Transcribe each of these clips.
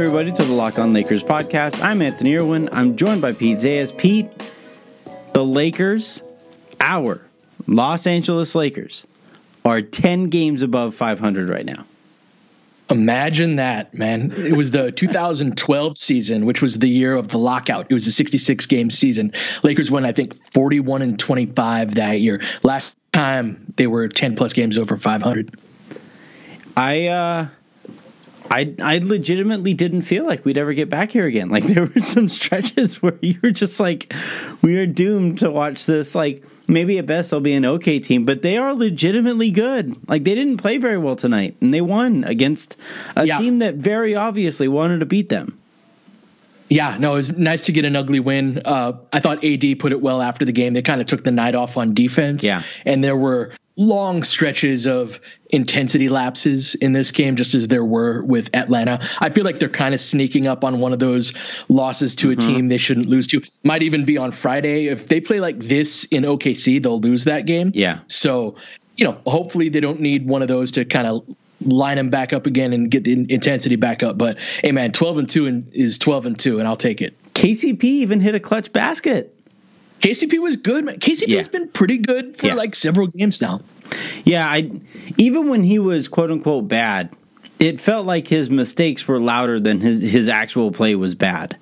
everybody, to the Locked On Lakers podcast. I'm Anthony Irwin. I'm joined by Pete Zayas. Pete, the Lakers, our Los Angeles Lakers, are 10 games above 500 right now. Imagine that, man. It was the 2012 season, which was the year of the lockout. It was a 66 game season. Lakers won, I think, 41 and 25 that year. Last time they were 10 plus games over 500. I, uh, I I legitimately didn't feel like we'd ever get back here again. Like there were some stretches where you were just like, we are doomed to watch this. Like maybe at best they'll be an okay team, but they are legitimately good. Like they didn't play very well tonight, and they won against a yeah. team that very obviously wanted to beat them. Yeah, no, it was nice to get an ugly win. Uh, I thought AD put it well after the game. They kind of took the night off on defense. Yeah, and there were long stretches of intensity lapses in this game, just as there were with Atlanta. I feel like they're kind of sneaking up on one of those losses to mm-hmm. a team they shouldn't lose to. Might even be on Friday. If they play like this in OKC, they'll lose that game. Yeah. So, you know, hopefully they don't need one of those to kind of line them back up again and get the intensity back up. But hey, man, 12 and 2 is 12 and 2, and I'll take it. KCP even hit a clutch basket. KCP was good. KCP yeah. has been pretty good for yeah. like several games now. Yeah, I even when he was quote unquote bad, it felt like his mistakes were louder than his his actual play was bad.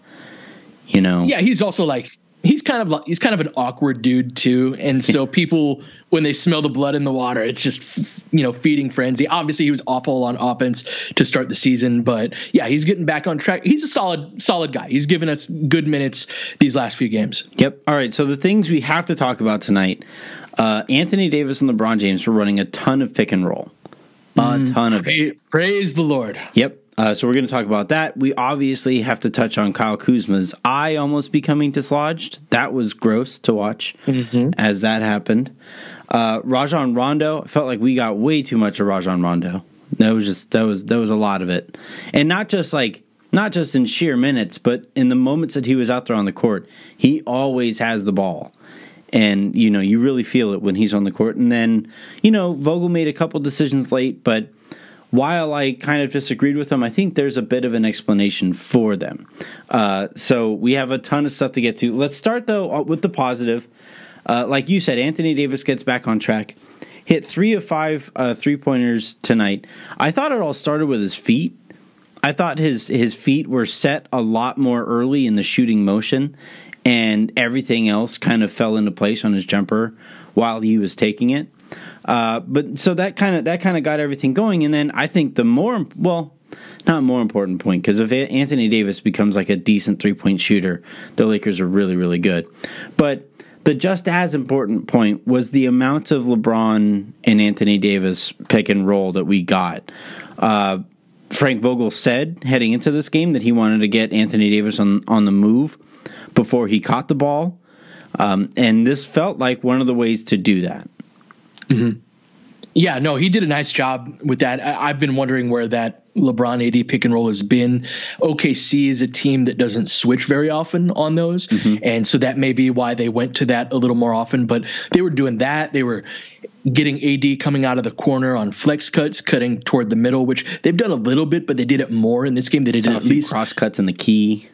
You know. Yeah, he's also like he's kind of he's kind of an awkward dude too, and so people when they smell the blood in the water, it's just you know feeding frenzy. Obviously, he was awful on offense to start the season, but yeah, he's getting back on track. He's a solid solid guy. He's given us good minutes these last few games. Yep. All right. So the things we have to talk about tonight: uh, Anthony Davis and LeBron James were running a ton of pick and roll, a mm, ton of it. Praise the Lord. Yep. Uh, so we're going to talk about that. We obviously have to touch on Kyle Kuzma's eye almost becoming dislodged. That was gross to watch mm-hmm. as that happened. Uh, Rajon Rondo, I felt like we got way too much of Rajon Rondo. That was just that was that was a lot of it, and not just like not just in sheer minutes, but in the moments that he was out there on the court, he always has the ball. And you know, you really feel it when he's on the court. And then, you know, Vogel made a couple decisions late, but while I kind of disagreed with them, I think there's a bit of an explanation for them. Uh, so we have a ton of stuff to get to. Let's start though uh, with the positive. Uh, like you said, Anthony Davis gets back on track. Hit three of five uh, three pointers tonight. I thought it all started with his feet. I thought his his feet were set a lot more early in the shooting motion, and everything else kind of fell into place on his jumper while he was taking it. Uh, but so that kind of that kind of got everything going, and then I think the more well, not more important point because if Anthony Davis becomes like a decent three point shooter, the Lakers are really really good. But the just as important point was the amount of LeBron and Anthony Davis pick and roll that we got. Uh, Frank Vogel said heading into this game that he wanted to get Anthony Davis on on the move before he caught the ball, um, and this felt like one of the ways to do that. Mm-hmm. Yeah, no, he did a nice job with that. I, have been wondering where that LeBron AD pick and roll has been. OKC is a team that doesn't switch very often on those, mm-hmm. and so that may be why they went to that a little more often. But they were doing that. They were getting AD coming out of the corner on flex cuts, cutting toward the middle, which they've done a little bit, but they did it more in this game. They did at least cross cuts in the key.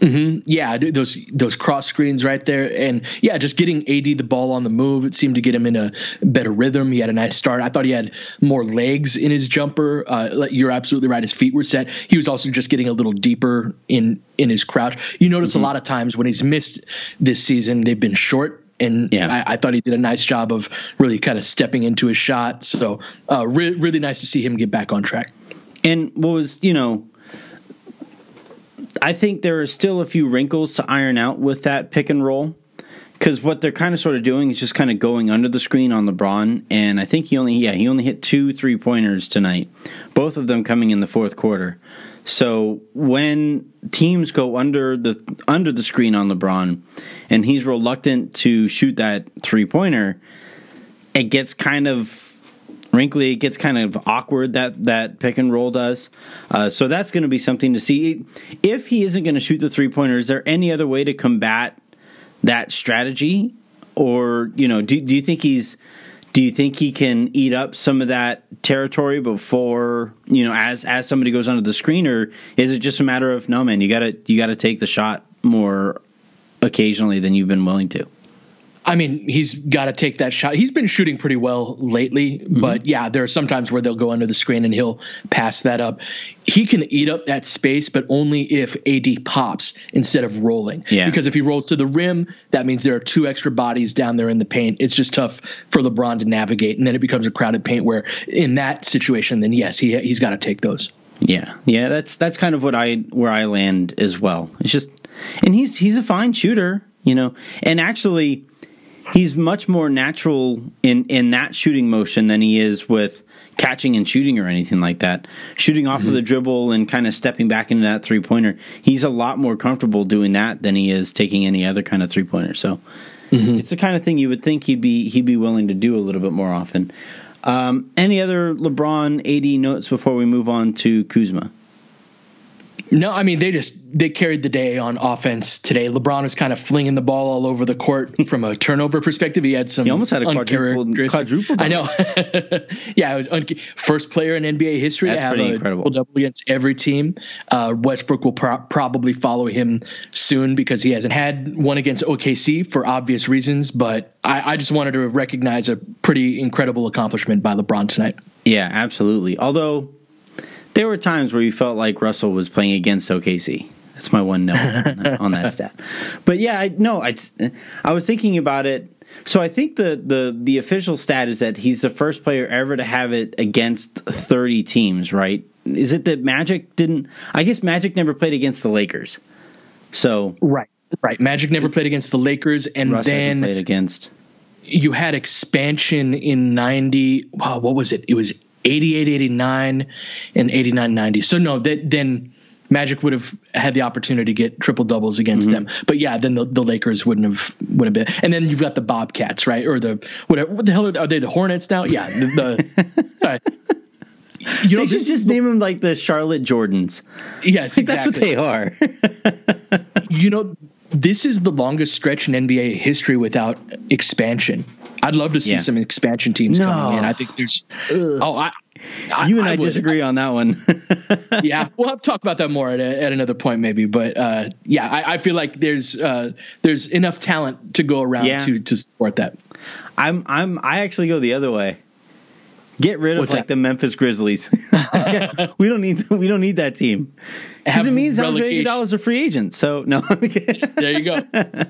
Mm-hmm. Yeah, those those cross screens right there, and yeah, just getting AD the ball on the move. It seemed to get him in a better rhythm. He had a nice start. I thought he had more legs in his jumper. Uh, you're absolutely right. His feet were set. He was also just getting a little deeper in in his crouch. You notice mm-hmm. a lot of times when he's missed this season, they've been short and yeah. I, I, thought he did a nice job of really kind of stepping into his shot. So, uh, re- really nice to see him get back on track. And what was you know I think there are still a few wrinkles to iron out with that pick and roll. Because what they're kind of sort of doing is just kind of going under the screen on LeBron, and I think he only yeah he only hit two three pointers tonight, both of them coming in the fourth quarter. So when teams go under the under the screen on LeBron, and he's reluctant to shoot that three pointer, it gets kind of wrinkly. It gets kind of awkward that that pick and roll does. Uh, so that's going to be something to see. If he isn't going to shoot the three pointer, is there any other way to combat that strategy? Or you know, do do you think he's do you think he can eat up some of that territory before you know as as somebody goes onto the screen, or is it just a matter of no man, you gotta you gotta take the shot more occasionally than you've been willing to? I mean, he's got to take that shot. He's been shooting pretty well lately, mm-hmm. but yeah, there are some times where they'll go under the screen and he'll pass that up. He can eat up that space, but only if AD pops instead of rolling. Yeah. Because if he rolls to the rim, that means there are two extra bodies down there in the paint. It's just tough for LeBron to navigate, and then it becomes a crowded paint. Where in that situation, then yes, he he's got to take those. Yeah, yeah, that's that's kind of what I where I land as well. It's just, and he's he's a fine shooter, you know, and actually he's much more natural in in that shooting motion than he is with catching and shooting or anything like that. Shooting off mm-hmm. of the dribble and kind of stepping back into that three pointer, he's a lot more comfortable doing that than he is taking any other kind of three pointer. So mm-hmm. it's the kind of thing you would think he'd be he'd be willing to do a little bit more often. Um, any other LeBron AD notes before we move on to Kuzma? No, I mean they just they carried the day on offense today. LeBron was kind of flinging the ball all over the court from a turnover perspective. He had some. He almost had a quadruple. quadruple I know. yeah, it was un- first player in NBA history That's to have a incredible. double against every team. Uh, Westbrook will pro- probably follow him soon because he hasn't had one against OKC for obvious reasons. But I, I just wanted to recognize a pretty incredible accomplishment by LeBron tonight. Yeah, absolutely. Although there were times where you felt like Russell was playing against OKC. That's my one note on, that, on that stat. But yeah, I no, I I was thinking about it. So I think the the the official stat is that he's the first player ever to have it against 30 teams, right? Is it that Magic didn't I guess Magic never played against the Lakers. So Right. Right. Magic never played against the Lakers and Russ then played against you had expansion in 90 wow, what was it? It was 88 89 and 89 90 so no that then magic would have had the opportunity to get triple doubles against mm-hmm. them but yeah then the, the lakers wouldn't have wouldn't have been and then you've got the bobcats right or the whatever what the hell are, are they the hornets now yeah the, the you know, they should just name them like the Charlotte Jordans. Yes, like, exactly. that's what they are. you know, this is the longest stretch in NBA history without expansion. I'd love to see yeah. some expansion teams no. coming in. I think there's. Ugh. Oh, I, I, you and I, I disagree I, on that one. yeah, we'll have to talk about that more at, a, at another point, maybe. But uh, yeah, I, feel like there's uh, there's enough talent to go around yeah. to to support that. I'm I'm I actually go the other way. Get rid of What's like that? the Memphis Grizzlies. we don't need we don't need that team because it means Andre Iguodala's a free agent. So no, there you go.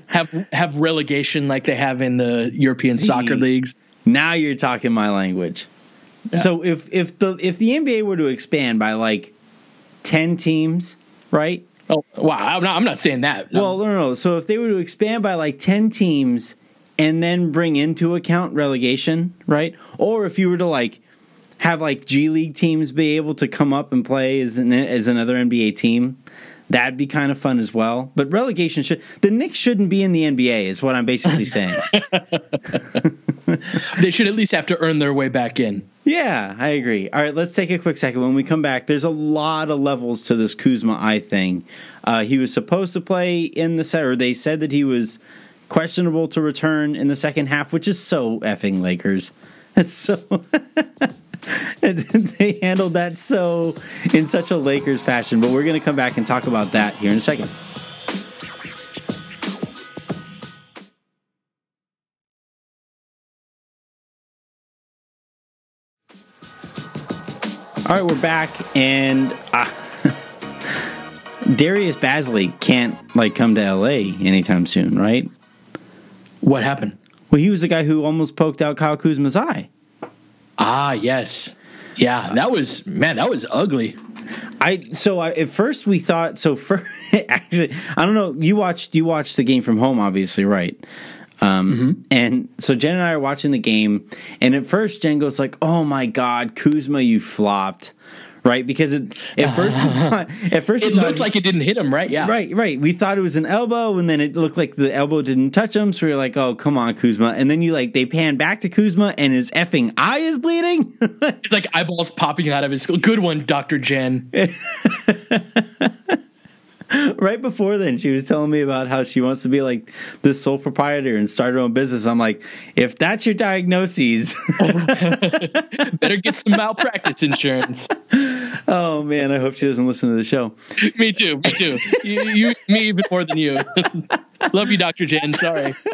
Have have relegation like they have in the European See, soccer leagues. Now you're talking my language. Yeah. So if if the if the NBA were to expand by like ten teams, right? Oh wow! I'm not, I'm not saying that. Well, no, no, no. So if they were to expand by like ten teams and then bring into account relegation, right? Or if you were to like have like G League teams be able to come up and play as an, as another NBA team, that'd be kind of fun as well. But relegation should the Knicks shouldn't be in the NBA is what eye'm basically saying. they should at least have to earn their way back in. Yeah, I agree. All right, let's take a quick second. When we come back, there's a lot of levels to this Kuzma I thing. Uh, he was supposed to play in the set, or they said that he was questionable to return in the second half, which is so effing Lakers. It's so. they handled that so in such a Lakers fashion. But we're going to come back and talk about that here in a second. All right, we're back, and uh, Darius Bazley can't like come to LA anytime soon, right? What happened? Well, he was the guy who almost poked out Kyle Kuzma's eye. Ah, yes. Yeah, that was man, that was ugly. I so I, at first we thought so. For actually, I don't know. You watched you watched the game from home, obviously, right? Um, mm-hmm. And so Jen and I are watching the game, and at first Jen goes like, "Oh my God, Kuzma, you flopped." Right? Because it, at first, thought, at first it looked like it didn't hit him, right? Yeah, right, right. We thought it was an elbow, and then it looked like the elbow didn't touch him. So we are like, "Oh, come on, Kuzma!" And then you like they pan back to Kuzma, and his effing eye is bleeding. it's like eyeballs popping out of his. Good one, Doctor Jen. right before then, she was telling me about how she wants to be like the sole proprietor and start her own business. I'm like, if that's your diagnoses, better get some malpractice insurance. Oh man, I hope she doesn't listen to the show. me too. Me too. You, you me even more than you. Love you, Doctor Jen. Sorry.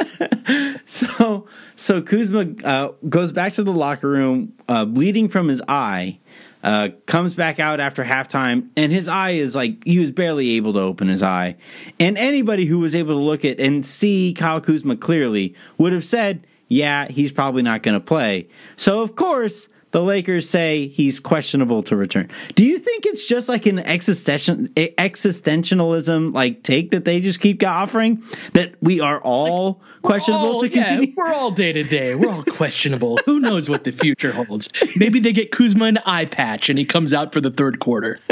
So, so Kuzma uh, goes back to the locker room, uh, bleeding from his eye uh, comes back out after halftime, and his eye is like he was barely able to open his eye. And anybody who was able to look at and see Kyle Kuzma clearly would have said, "Yeah, he's probably not going to play." So of course, the Lakers say he's questionable to return. Do you think it's just like an existential existentialism like take that they just keep offering that we are all like, questionable all, to continue? Yeah, we're all day to day. We're all questionable. Who knows what the future holds? Maybe they get Kuzma an eye patch and he comes out for the third quarter.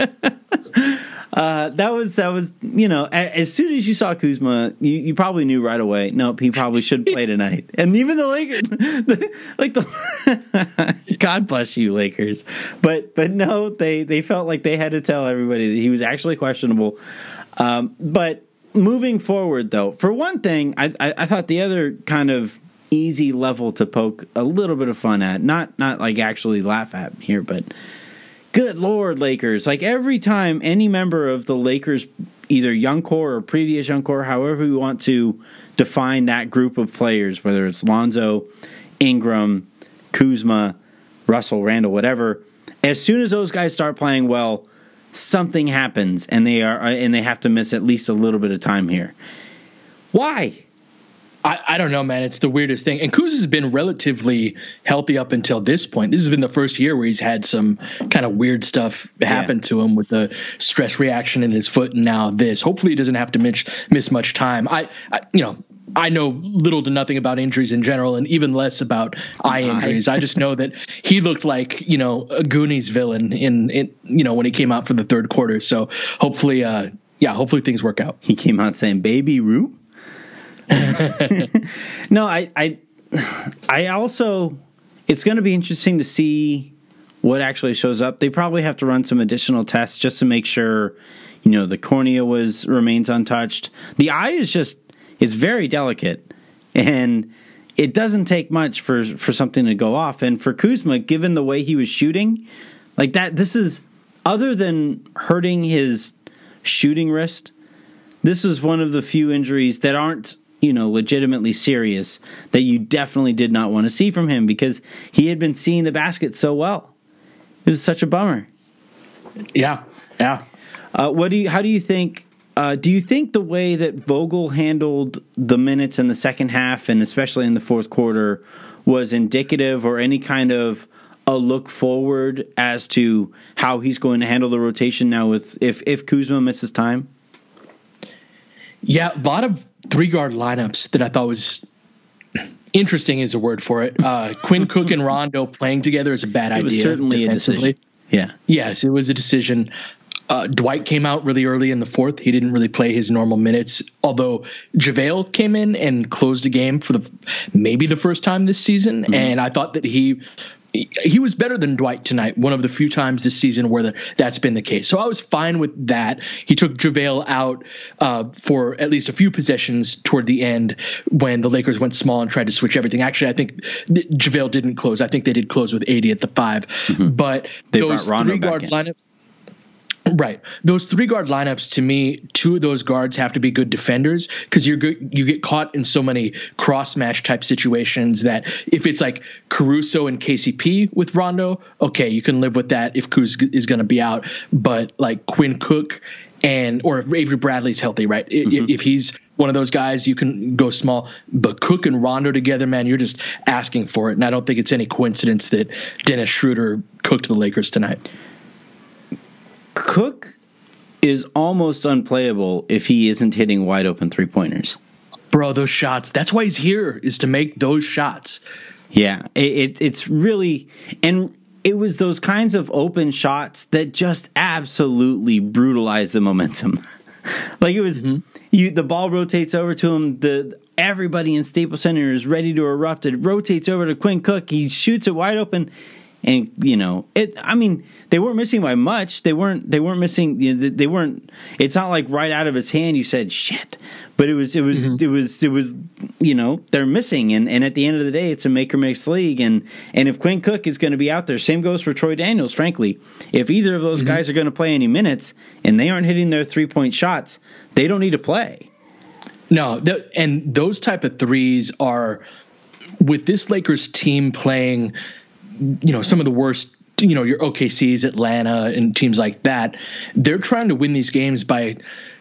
Uh, that was that was you know as soon as you saw Kuzma, you, you probably knew right away. Nope, he probably should play tonight. And even the Lakers, the, like the God bless you Lakers, but but no, they they felt like they had to tell everybody that he was actually questionable. Um, but moving forward, though, for one thing, I, I I thought the other kind of easy level to poke a little bit of fun at, not not like actually laugh at here, but good lord, Lakers. Like every time any member of the Lakers, either young core or previous young core, however we want to define that group of players, whether it's Lonzo, Ingram, Kuzma, Russell, Randle whatever, as soon as those guys start playing well, something happens and they are and they have to miss at least a little bit of time here. Why? I, I don't know, man. It's the weirdest thing. And Kuz has been relatively healthy up until this point. This has been the first year where he's had some kind of weird stuff happen yeah. to him with the stress reaction in his foot, and now this. Hopefully, he doesn't have to miss, miss much time. I, I, you know, I know little to nothing about injuries in general, and even less about eye injuries. I just know that he looked like you know a Goonies villain in, in you know when he came out for the third quarter. So hopefully, uh, yeah, hopefully things work out. He came out saying "Baby Ruth." no, I, I, I also, it's going to be interesting to see what actually shows up. They probably have to run some additional tests just to make sure, you know, the cornea was remains untouched. The eye is just, it's very delicate, and it doesn't take much for for something to go off. And for Kuzma, given the way he was shooting, like that, this is other than hurting his shooting wrist. This is one of the few injuries that aren't you know, legitimately serious that you definitely did not want to see from him because he had been seeing the basket so well. It was such a bummer. Yeah, yeah. Uh, what do you? How do you think? Uh, do you think the way that Vogel handled the minutes in the second half and especially in the fourth quarter was indicative or any kind of a look forward as to how he's going to handle the rotation now with if if Kuzma misses time? Yeah, a lot of three guard lineups that I thought was interesting is a word for it. Uh, Quinn Cook and Rondo playing together is a bad it idea. certainly a decision. Yeah. Yes, it was a decision. Uh, Dwight came out really early in the fourth. He didn't really play his normal minutes, although JaVale came in and closed the game for the maybe the first time this season. Mm-hmm. And I thought that he he was better than Dwight tonight, one of the few times this season where the, that's been the case. So I was fine with that. He took JaVale out uh, for at least a few possessions toward the end when the Lakers went small and tried to switch everything. Actually, I think JaVale didn't close. I think they did close with AD at the 5 mm-hmm. But they those three guard lineups. Right. Those three guard lineups to me, two of those guards have to be good defenders because you're good, you get caught in so many cross match type situations that if it's like Caruso and KCP with Rondo, okay, you can live with that if Kuz is going to be out. But like Quinn Cook and or if Avery Bradley's healthy, right? Mm-hmm. If he's one of those guys, you can go small. But Cook and Rondo together, man, you're just asking for it. And I don't think it's any coincidence that Dennis Schroeder cooked the Lakers tonight. Cook is almost unplayable if he isn't hitting wide open three pointers. Bro, those shots. That's why he's here is to make those shots. Yeah, it, it, it's really and it was those kinds of open shots that just absolutely brutalized the momentum. like it was mm-hmm. you the ball rotates over to him, the everybody in Staples Center is ready to erupt. It rotates over to Quinn Cook. He shoots it wide open and you know it. I mean, they weren't missing by much. They weren't. They weren't missing. You know, they weren't. It's not like right out of his hand. You said shit, but it was. It was. Mm-hmm. It was. It was. You know, they're missing, and and at the end of the day, it's a make or miss league, and and if Quinn Cook is going to be out there, same goes for Troy Daniels. Frankly, if either of those mm-hmm. guys are going to play any minutes and they aren't hitting their three point shots, they don't need to play. No, and those type of threes are with this Lakers team playing, you know, some of the worst you know your OKC's, Atlanta, and teams like that, they're trying to win these games by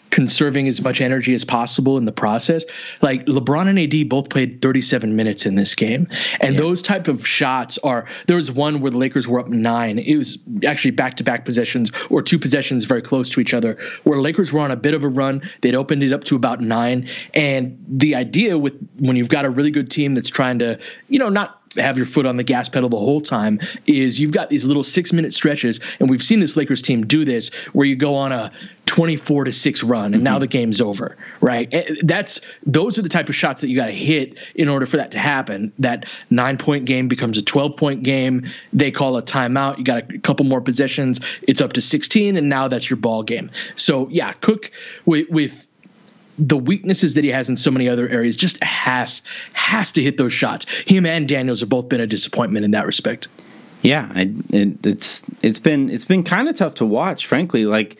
conserving as much energy as possible in the process. Like LeBron and AD both played 37 minutes in this game. And yeah. those type of shots are there was one where the Lakers were up 9. It was actually back-to-back possessions or two possessions very close to each other where Lakers were on a bit of a run. They'd opened it up to about 9 and the idea with when you've got a really good team that's trying to, you know, not have your foot on the gas pedal the whole time is you've got these little six minute stretches. And we've seen this lakers team do this where you go on a 24 to 6 run and mm-hmm. now the game's over right? That's those are the type of shots that you got to hit in order for that to happen. That 9 point game becomes a 12 point game. They call a timeout. You got a couple more possessions. It's up to 16 and now that's your ball game. So yeah cook with, with the weaknesses that he has in so many other areas just has has to hit those shots. Him and Daniels have both been a disappointment in that respect. Yeah, it, it's it's been it's been kind of tough to watch, frankly. Like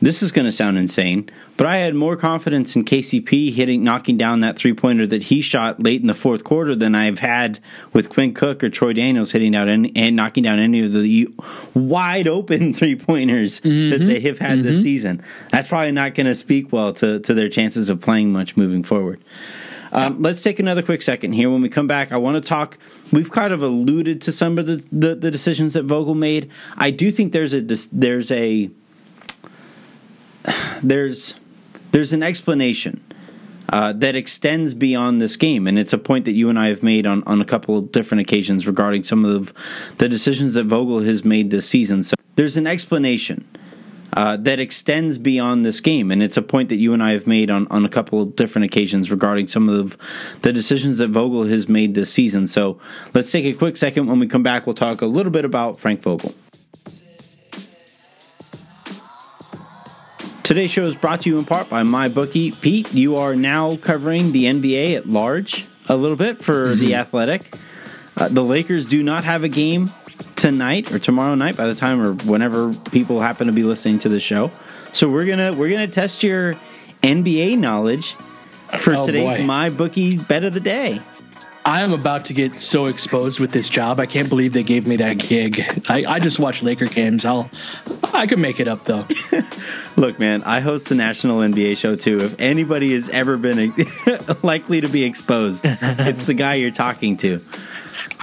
this is going to sound insane, but I had more confidence in KCP hitting, knocking down that three pointer that he shot late in the fourth quarter than I've had with Quinn Cook or Troy Daniels hitting out any, and knocking down any of the wide open three pointers mm-hmm. that they have had mm-hmm. this season. That's probably not going to speak well to, to their chances of playing much moving forward. Um, let's take another quick second here. When we come back, I want to talk. We've kind of alluded to some of the, the, the decisions that Vogel made. I do think there's a there's a there's there's an explanation uh, that extends beyond this game, and it's a point that you and I have made on, on a couple of different occasions regarding some of the decisions that Vogel has made this season. So there's an explanation uh, that extends beyond this game, and it's a point that you and I have made on, on a couple of different occasions regarding some of the decisions that Vogel has made this season. So let's take a quick second. When we come back, we'll talk a little bit about Frank Vogel. Today's show is brought to you in part by MyBookie. Pete, you are now covering the NBA at large a little bit for mm-hmm. the Athletic. Uh, the Lakers do not have a game tonight or tomorrow night by the time or whenever people happen to be listening to the show. So we're gonna we're gonna test your NBA knowledge for oh, today's boy. MyBookie bet of the day. I am about to get so exposed with this job. I can't believe they gave me that gig. I, I just watch Laker games. I'll I can make it up though. Look, man, I host the national NBA show too. If anybody has ever been likely to be exposed, it's the guy you're talking to.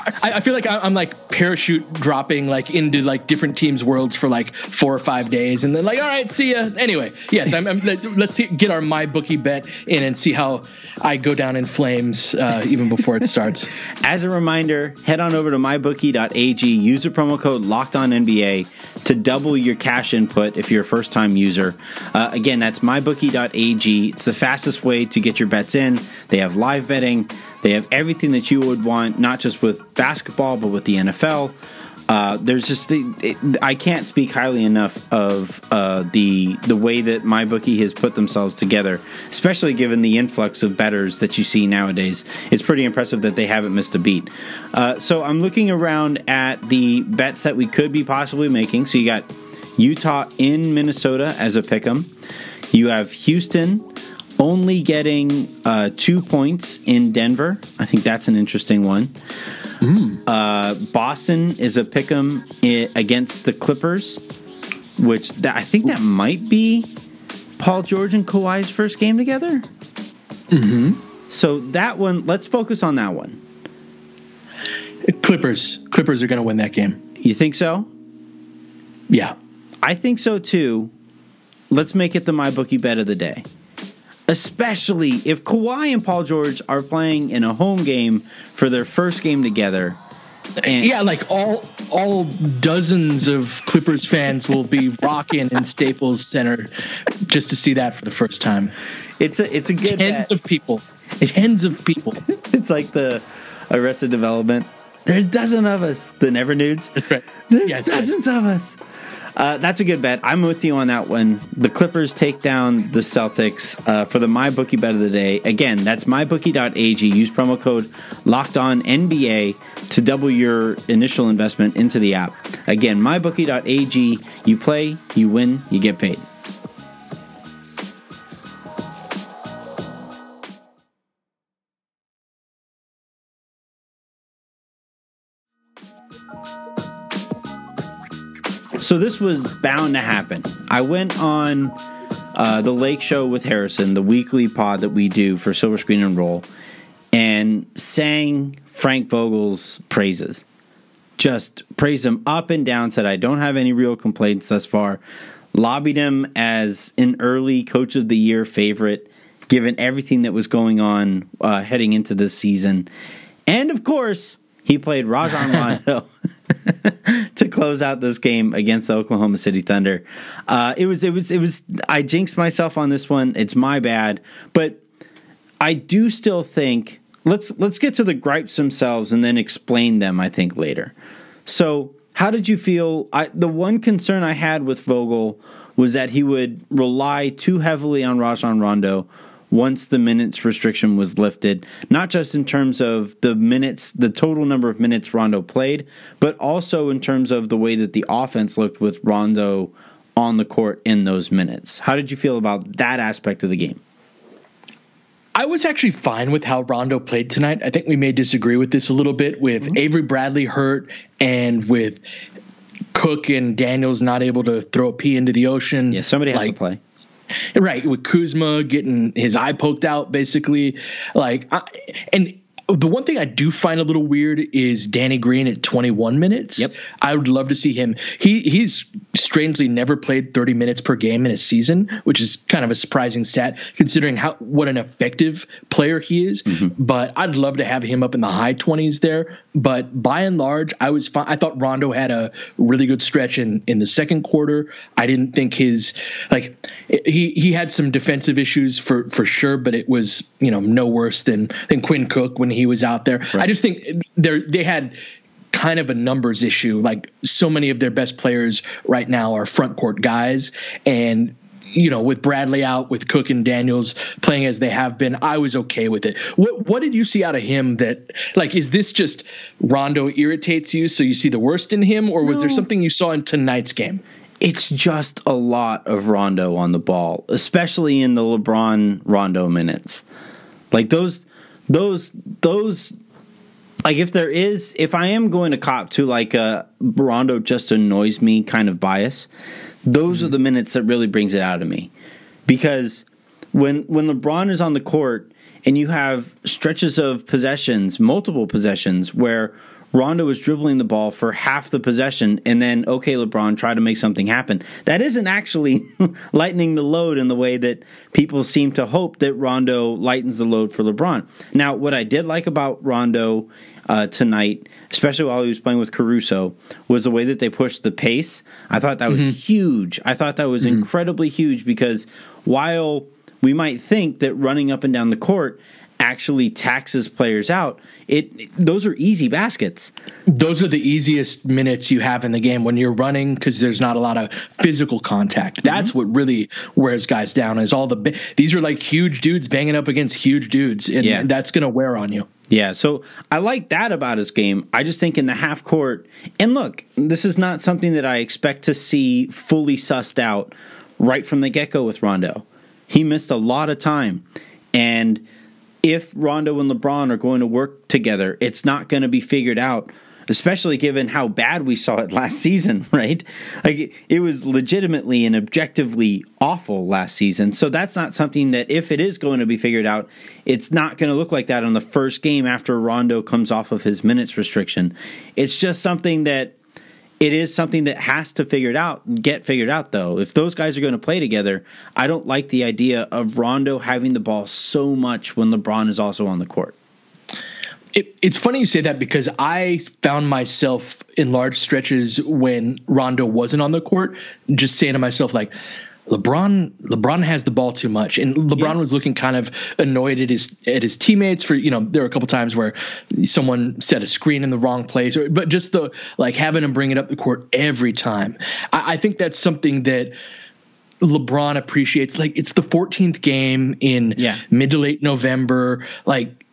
I, I, feel like I'm like parachute dropping like into like different teams' worlds for like four or five days, and then like, all right, see ya. Anyway, yes, I'm, I'm, let's see, get our my bookie bet in and see how I go down in flames uh, even before it starts. As a reminder, head on over to mybookie.ag, use the promo code Locked On NBA to double your cash input if you're a first time user. Uh, again, that's mybookie.ag. It's the fastest way to get your bets in. They have live betting. They have everything that you would want, not just with basketball, but with the NFL. Uh, there's just it, I can't speak highly enough of uh, the the way that my bookie has put themselves together, especially given the influx of bettors that you see nowadays. It's pretty impressive that they haven't missed a beat. Uh, so I'm looking around at the bets that we could be possibly making. So you got Utah in Minnesota as a pick'em. You have Houston only getting uh, two points in Denver. I think that's an interesting one. Mm. Uh, Boston is a pick 'em against the Clippers, which that, I think that might be Paul George and Kawhi's first game together. Mm-hmm. So that one, let's focus on that one. Clippers. Clippers are going to win that game. You think so? Yeah. I think so too. Let's make it the my bookie bet of the day especially if Kawhi and Paul George are playing in a home game for their first game together. And yeah, like all all dozens of Clippers fans will be rocking in Staples Center just to see that for the first time. It's a it's a good tens bet. of people, tens of people. it's like the Arrested Development There's dozen of us. The Never Nudes. That's right. There's Yeah, it's dozens of us. Uh, that's a good bet. I'm with you on that one. The Clippers take down the Celtics uh, for the MyBookie bet of the day. Again, that's mybookie.ag. Use promo code Locked On NBA to double your initial investment into the app. Again, mybookie.ag. You play, you win, you get paid. So this was bound to happen. I went on uh, the Lake Show with Harrison, the weekly pod that we do for Silver Screen and Roll, and sang Frank Vogel's praises. Just praised him up and down. Said I don't have any real complaints thus far. Lobbied him as an early Coach of the Year favorite, given everything that was going on uh, heading into this season, and of course he played Rajon Rondo. to close out this game against the Oklahoma City Thunder. Uh, it was it was it was I jinxed myself on this one. It's my bad, but I do still think let's let's get to the gripes themselves and then explain them. I think later. So how did you feel? I, the one concern I had with Vogel was that he would rely too heavily on Rajon Rondo once the minutes restriction was lifted, not just in terms of the minutes, the total number of minutes Rondo played, but also in terms of the way that the offense looked with Rondo on the court in those minutes. How did you feel about that aspect of the game? I was actually fine with how Rondo played tonight. I think we may disagree with this a little bit with mm-hmm. Avery Bradley hurt and with Cook and Daniels not able to throw a pee into the ocean. Yeah, somebody has like, to play. Right, with Kuzma getting his eye poked out, basically, like, I, and the one thing I do find a little weird is Danny Green at 21 minutes. Yep. I would love to see him. He he's strangely never played 30 minutes per game in a season, which is kind of a surprising stat considering how what an effective player he is. Mm-hmm. But I'd love to have him up in the high 20s there. But by and large, I was fine. I thought Rondo had a really good stretch in in the second quarter. I didn't think his like he he had some defensive issues for for sure, but it was you know no worse than than Quinn Cook when he was out there. Right. I just think they they had kind of a numbers issue. Like so many of their best players right now are front court guys, and you know, with Bradley out, with Cook and Daniels playing as they have been, I was okay with it. What what did you see out of him that like is this just Rondo irritates you so you see the worst in him, or was no. there something you saw in tonight's game? It's just a lot of Rondo on the ball, especially in the LeBron Rondo minutes. Like those those those like if there is if I am going to cop to like a Rondo just annoys me kind of bias, those mm-hmm. are the minutes that really brings it out of me. Because when when LeBron is on the court and you have stretches of possessions, multiple possessions where Rondo was dribbling the ball for half the possession, and then, okay, LeBron, try to make something happen. That isn't actually lightening the load in the way that people seem to hope that Rondo lightens the load for LeBron. Now, what I did like about Rondo uh, tonight, especially while he was playing with Caruso, was the way that they pushed the pace. I thought that was mm-hmm. huge. I thought that was mm-hmm. incredibly huge because while we might think that running up and down the court actually taxes players out, it those are easy baskets. Those are the easiest minutes you have in the game when you're running because there's not a lot of physical contact. That's mm-hmm. what really wears guys down. Is all the these are like huge dudes banging up against huge dudes, and yeah. that's going to wear on you. Yeah, so I like that about his game. I just think in the half court, and look, this is not something that I expect to see fully sussed out right from the get go with Rondo. He missed a lot of time, and if Rondo and LeBron are going to work together, it's not going to be figured out, especially given how bad we saw it last season, right? Like it was legitimately and objectively awful last season. So that's not something that if it is going to be figured out, it's not going to look like that on the first game after Rondo comes off of his minutes restriction. It's just something that it is something that has to figure it out, get figured out though. If those guys are going to play together, I don't like the idea of Rondo having the ball so much when LeBron is also on the court. It, it's funny you say that because I found myself in large stretches when Rondo wasn't on the court, just saying to myself like, LeBron LeBron has the ball too much, and LeBron yeah. was looking kind of annoyed at his at his teammates for you know there were a couple times where someone set a screen in the wrong place, or, but just the like having him bring it up the court every time. I, I think that's something that. LeBron appreciates like it's the 14th game in yeah. mid to late November. Like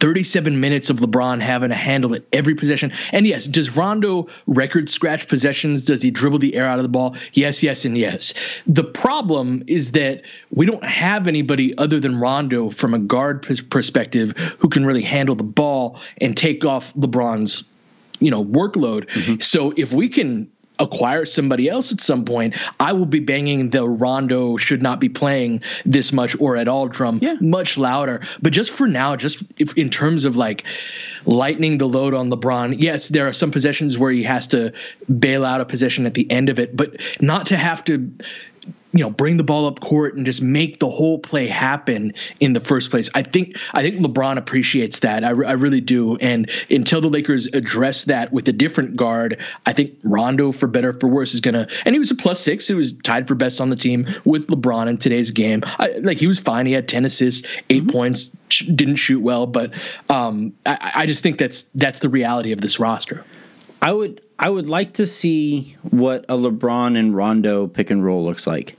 37 minutes of LeBron having to handle it every possession. And yes, does Rondo record scratch possessions? Does he dribble the air out of the ball? Yes, yes, and yes. The problem is that we don't have anybody other than Rondo from a guard perspective who can really handle the ball and take off LeBron's you know workload. Mm-hmm. So if we can acquire somebody else at some point, I will be banging the Rondo should not be playing this much or at all drum yeah. much louder. But just for now, just if, in terms of like lightening the load on LeBron, yes, there are some possessions where he has to bail out a possession at the end of it, but not to have to you know bring the ball up court and just make the whole play happen in the first place. I think I think LeBron appreciates that. I, I really do. And until the Lakers address that with a different guard, I think Rondo, for better or for worse, is gonna. And he was a plus six. He was tied for best on the team with LeBron in today's game. I, like he was fine. He had ten assists, 8 mm-hmm. points. Didn't shoot well, but um, I, I just think that's that's the reality of this roster. I would I would like to see what a LeBron and Rondo pick and roll looks like.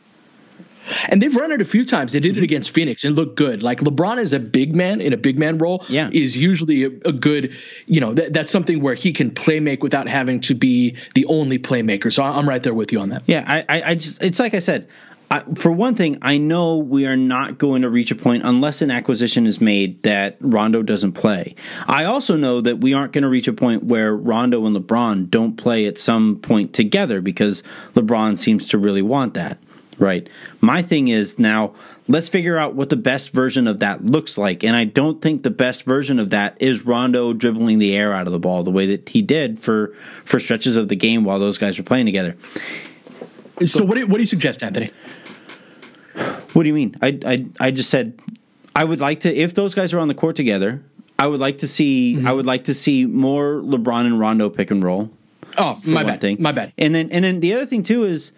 And they've run it a few times. They did it mm-hmm. against Phoenix and looked good. Like LeBron is a big man in a big man role. Yeah. is usually a, a good, you know, that, that's something where he can play make without having to be the only playmaker. So I'm right there with you on that. Yeah, I, I, I just it's like I said. I, for one thing, I know we are not going to reach a point unless an acquisition is made that Rondo doesn't play. I also know that we aren't going to reach a point where Rondo and LeBron don't play at some point together because LeBron seems to really want that right? My thing is now let's figure out what the best version of that looks like. And I don't think the best version of that is Rondo dribbling the air out of the ball the way that he did for for stretches of the game while those guys were playing together. So what do you, what do you suggest, Anthony? What do you mean? I I I just said I would like to if those guys are on the court together, I would like to see mm-hmm. I would like to see more LeBron and Rondo pick and roll. Oh, my bad. Thing. My bad. And then and then the other thing too is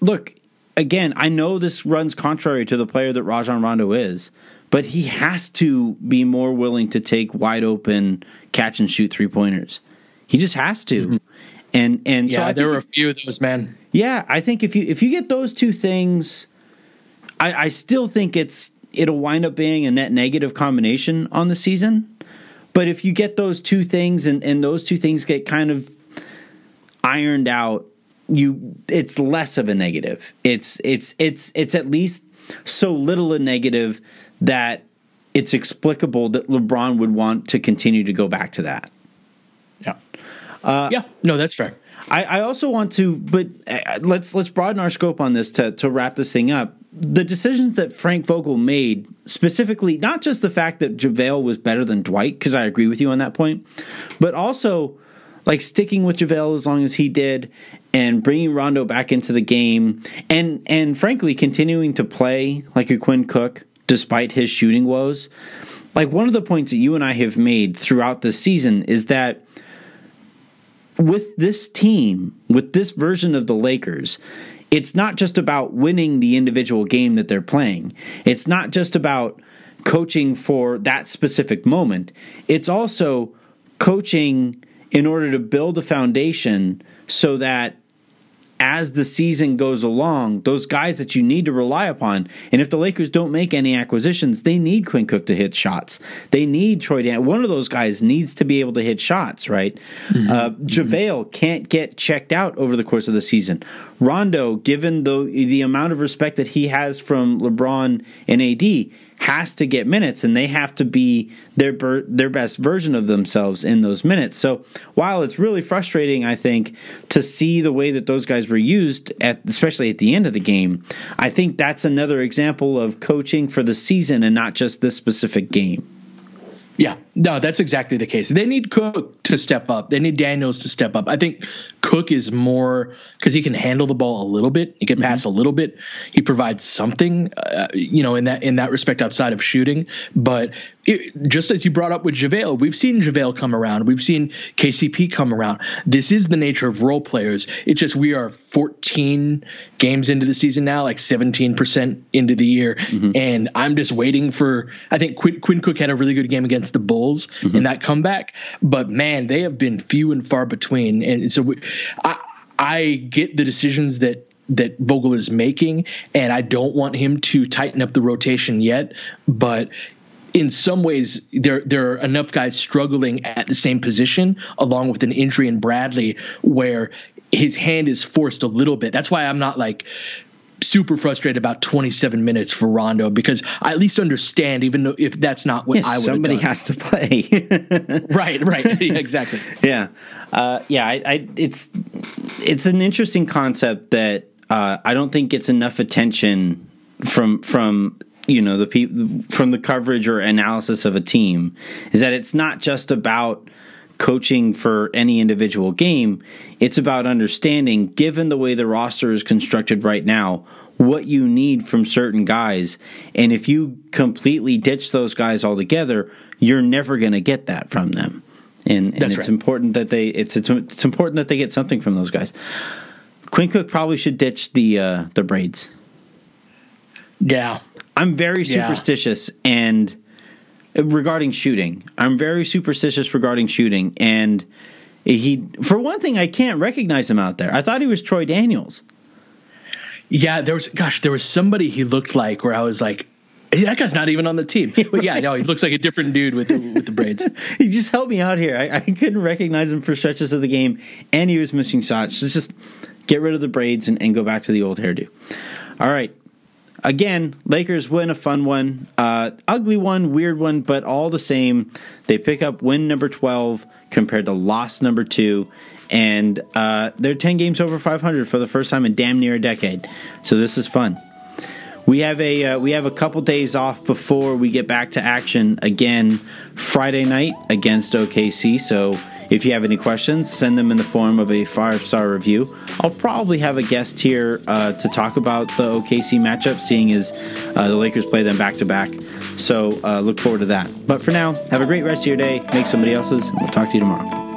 look, again, I know this runs contrary to the player that Rajon Rondo is, but he has to be more willing to take wide open catch and shoot three pointers. He just has to. Mm-hmm. And and yeah, so there were a few of those, man. Yeah, I think if you if you get those two things, I, I still think it's it'll wind up being a net negative combination on the season. But if you get those two things and, and those two things get kind of ironed out, you it's less of a negative. It's it's it's it's at least so little a negative that it's explicable that LeBron would want to continue to go back to that. Yeah. Uh, yeah. No, that's fair. I, I also want to, but uh, let's let's broaden our scope on this to to wrap this thing up. The decisions that Frank Vogel made, specifically, not just the fact that JaVale was better than Dwight, because I agree with you on that point, but also like sticking with JaVale as long as he did and bringing Rondo back into the game and and frankly continuing to play like a Quinn Cook despite his shooting woes. Like one of the points that you and I have made throughout the season is that with this team, with this version of the Lakers, it's not just about winning the individual game that they're playing. It's not just about coaching for that specific moment. It's also coaching in order to build a foundation so that as the season goes along, those guys that you need to rely upon. And if the Lakers don't make any acquisitions, they need Quinn Cook to hit shots. They need Troy Dan. One of those guys needs to be able to hit shots, right? Mm-hmm. Uh, JaVale mm-hmm. can't get checked out over the course of the season. Rondo, given the the amount of respect that he has from LeBron and AD, has to get minutes and they have to be their their best version of themselves in those minutes. So while it's really frustrating, I think to see the way that those guys were used at especially at the end of the game, I think that's another example of coaching for the season and not just this specific game. Yeah, no, that's exactly the case. They need Cook to step up. They need Daniels to step up. I think Cook is more because he can handle the ball a little bit. He can mm-hmm. pass a little bit. He provides something, uh, you know, in that in that respect outside of shooting. But it, just as you brought up with JaVale, we've seen JaVale come around. We've seen KCP come around. This is the nature of role players. It's just we are 14 games into the season now, like 17% into the year. Mm-hmm. And I'm just waiting for, I think Quinn, Quinn Cook had a really good game against the Bulls mm-hmm. in that comeback. But man, they have been few and far between. And so we, I, I get the decisions that that Vogel is making, and I don't want him to tighten up the rotation yet. But in some ways there there are enough guys struggling at the same position along with an injury in Bradley where his hand is forced a little bit. That's why I'm not like super frustrated about 27 minutes for Rondo because I at least understand, even though if that's not what I would. Somebody has to play. right, right, yeah, exactly. Yeah, uh, yeah. I, I, it's it's an interesting concept that uh, I don't think gets enough attention from from you know the people from the coverage or analysis of a team is that it's not just about coaching for any individual game. It's about understanding given the way the roster is constructed right now what you need from certain guys. And if you completely ditch those guys altogether you're never going to get that from them. And, and it's right. important that they it's, it's it's important that they get something from those guys. Quinn Cook probably should ditch the uh, the braids yeah I'm very superstitious yeah. and uh, regarding shooting. I'm very superstitious regarding shooting and he for one thing I can't recognize him out there. I thought he was Troy Daniels. Yeah, there was gosh, there was somebody he looked like where I was like that guy's not even on the team. But yeah, no, he looks like a different dude with the, with the braids. he just helped me out here. I, I, couldn't recognize him for stretches of the game, and he was missing shots. So just get rid of the braids and, and go back to the old hairdo. All right, again, Lakers win a fun one, uh, ugly one, weird one, but all the same, they pick up win number 12 compared to loss number two. And uh, they're 10 games over 500 for the first time in damn near a decade. So this is fun. We have a uh, we have a couple days off before we get back to action again Friday night against OKC. So if you have any questions, send them in the form of a five star review. I'll probably have a guest here uh, to talk about the OKC matchup, seeing as uh, the Lakers play them back to back. So uh, look forward to that. But for now, have a great rest of your day. Make somebody else's. We'll talk to you tomorrow.